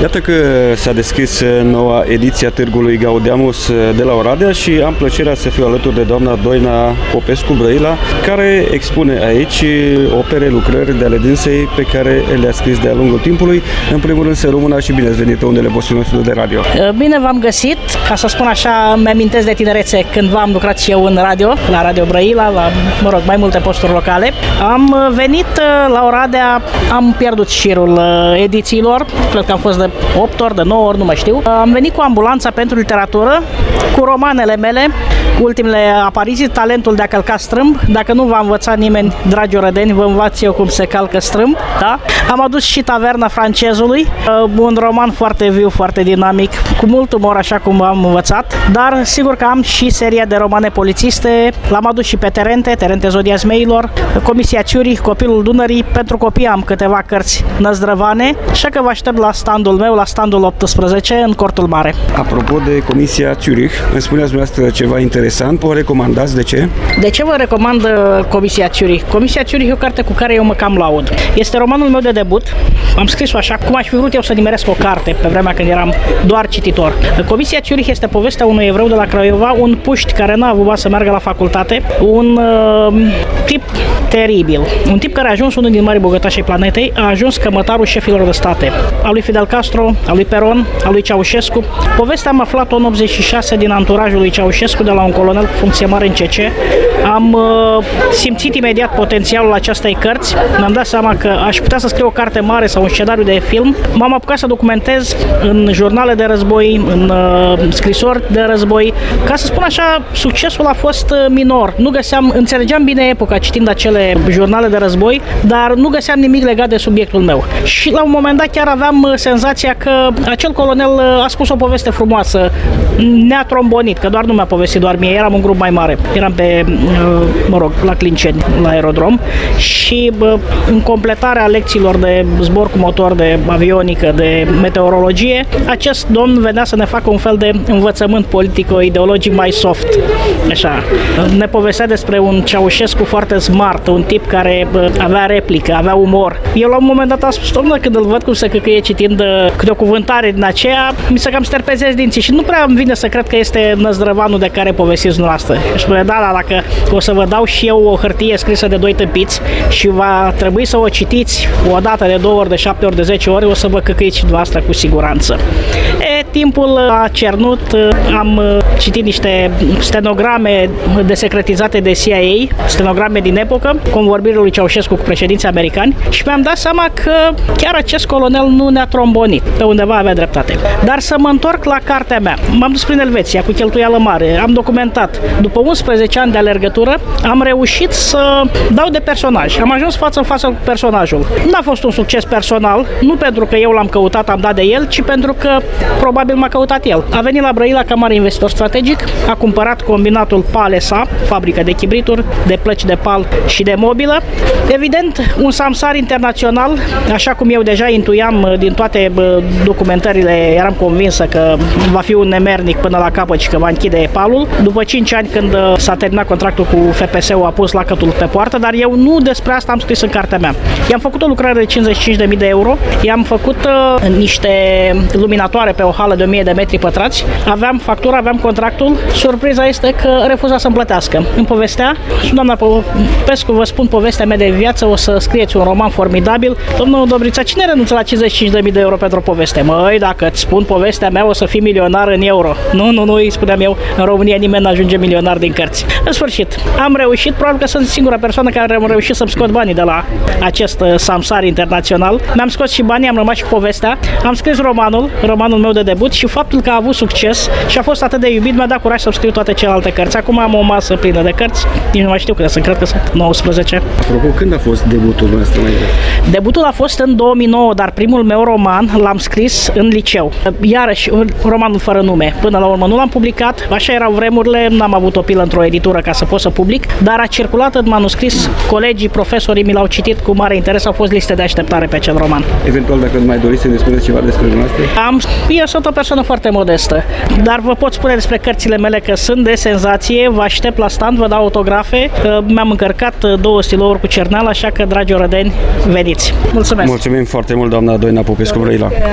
Iată că s-a deschis noua ediție a Târgului Gaudeamus de la Oradea și am plăcerea să fiu alături de doamna Doina Popescu Brăila, care expune aici opere, lucrări de ale dânsei pe care le-a scris de-a lungul timpului. În primul rând, să română și bine ați venit pe undele vostru nostru de radio. Bine v-am găsit, ca să spun așa, mi-amintesc de tinerețe când v-am lucrat și eu în radio, la Radio Brăila, la, mă rog, mai multe posturi locale. Am venit la Oradea, am pierdut șirul edițiilor, cred că am fost de 8 ori, de 9 ori, nu mai știu. Am venit cu ambulanța pentru literatură, cu romanele mele, ultimele apariții, talentul de a călca strâmb. Dacă nu v-a învățat nimeni, dragi orădeni, vă învaț eu cum se calcă strâmb. Da? Am adus și Taverna francezului, uh, un roman foarte viu, foarte dinamic, cu mult umor, așa cum am învățat, dar sigur că am și seria de romane polițiste, l-am adus și pe Terente, Terente Zodia Zmeilor, Comisia Ciuri, Copilul Dunării, pentru copii am câteva cărți năzdrăvane, așa că vă aștept la standul meu, la standul 18, în Cortul Mare. Apropo de Comisia Zurich, îmi spuneați dumneavoastră ceva interesant, o recomandați, de ce? De ce vă recomand uh, Comisia Zurich? Comisia Zurich e o carte cu care eu mă cam laud. Este romanul meu de debut, am scris-o așa cum aș fi vrut eu să nimeresc o carte pe vremea când eram doar cititor. Comisia Zurich este povestea unui evreu de la Craiova, un puști care n-a avut să meargă la facultate, un uh, tip teribil, un tip care a ajuns unul din mari bogătașii planetei, a ajuns cămătarul șefilor de state, a lui Fidel Castro, a lui Peron, a lui Ceaușescu. Povestea am aflat-o în 86 din anturajul lui Ceaușescu de la un colonel cu funcție mare în CC. Am uh, simțit imediat potențialul acestei cărți. Mi-am dat seama că aș putea să scriu o carte mare sau un scenariu de film. M-am apucat să documentez în jurnale de război, în uh, scrisori de război. Ca să spun așa, succesul a fost uh, minor. Nu găseam, înțelegeam bine epoca citind acele jurnale de război, dar nu găseam nimic legat de subiectul meu. Și la un moment dat chiar aveam uh, senzația că acel colonel uh, a spus o poveste frumoasă, ne-a trombonit, că doar nu mi-a povestit doar mie, eram un grup mai mare. Eram pe, uh, mă rog, la Clinceni, la aerodrom și în completarea lecțiilor de zbor cu motor, de avionică, de meteorologie, acest domn venea să ne facă un fel de învățământ politico-ideologic mai soft. Așa. Ne povestea despre un Ceaușescu foarte smart, un tip care avea replică, avea umor. Eu la un moment dat am spus, domnule, când îl văd cum se căcăie citind câte o cuvântare din aceea, mi se cam sterpezesc dinții și nu prea îmi vine să cred că este Năzdrăvanul de care povestiți dumneavoastră. Și spune, da, da, dacă o să vă dau și eu o hârtie scrisă de doi tăpiți și va trebui să o citiți o dată de două ori, de șapte ori, de zece ori, o să vă căcăiți și dumneavoastră cu siguranță. E, timpul a cernut, am citit niște stenograme de secretizate de CIA, stenograme din epocă, convorbirile lui Ceaușescu cu președinții americani și mi-am dat seama că chiar acest colonel nu ne-a trombonit. Pe undeva avea dreptate. Dar să mă întorc la cartea mea. M-am dus prin Elveția cu cheltuială mare, am documentat. După 11 ani de alergătură, am reușit să dau de personaj. Am ajuns față în față cu personajul. N-a fost un succes personal, nu pentru că eu l-am căutat, am dat de el, ci pentru că probabil m-a căutat el. A venit la Brăila ca mare investitor strategic, a cumpărat combinatul Palesa, fabrică de chibrituri, de plăci de pal și de mobilă. Evident, un samsar internațional, așa cum eu deja intuiam din toate documentările, eram convinsă că va fi un nemernic până la capăt și că va închide palul. După 5 ani când uh, s-a terminat contractul cu FPS-ul, a pus lacătul pe poartă, dar eu nu despre asta am scris în cartea mea. I-am făcut o lucrare de 55.000 de euro, i-am făcut uh, niște luminatoare pe o hală de 1000 de metri pătrați, aveam factura, aveam contractul, surpriza este că refuza să-mi plătească. Îmi povestea și doamna Pescu, vă spun povestea mea de viață, o să scrieți un roman formidabil. Domnul Dobrița, cine renunță la 55.000 de euro pentru o poveste? Măi, dacă îți spun povestea mea, o să fii milionar în euro. Nu, nu, nu, îi spuneam eu, în România nimeni nu ajunge milionar din cărți. În sfârșit, am reușit, probabil că sunt singura persoană care am reușit să-mi scot banii de la acest uh, samsar internațional. Mi-am scos și banii, am rămas și povestea, am scris romanul, romanul meu de debut și faptul că a avut succes și a fost atât de iubit mi-a dat curaj să scriu toate celelalte cărți. Acum am o masă plină de cărți, nici nu mai știu câte sunt, cred că sunt 19. Apropo, când a fost debutul nostru mai Debutul a fost în 2009, dar primul meu roman l-am scris în liceu. Iarăși, romanul fără nume. Până la urmă nu l-am publicat, așa erau vremurile, n-am avut o pilă într-o editură ca să pot să public, dar a circulat în manuscris, colegii, profesorii mi l-au citit cu mare interes, au fost liste de așteptare pe acel roman. Eventual, dacă mai doriți să ne spuneți ceva despre dumneavoastră? Am, eu sunt o persoană foarte modestă, dar vă pot spune despre cărțile mele că sunt de senzație, vă aștept la stand, vă dau autografe, mi-am încărcat două stilouri cu cernal, așa că, dragi orădeni, veniți. Mulțumesc! Mulțumim foarte mult, doamna Doina Popescu Brăila.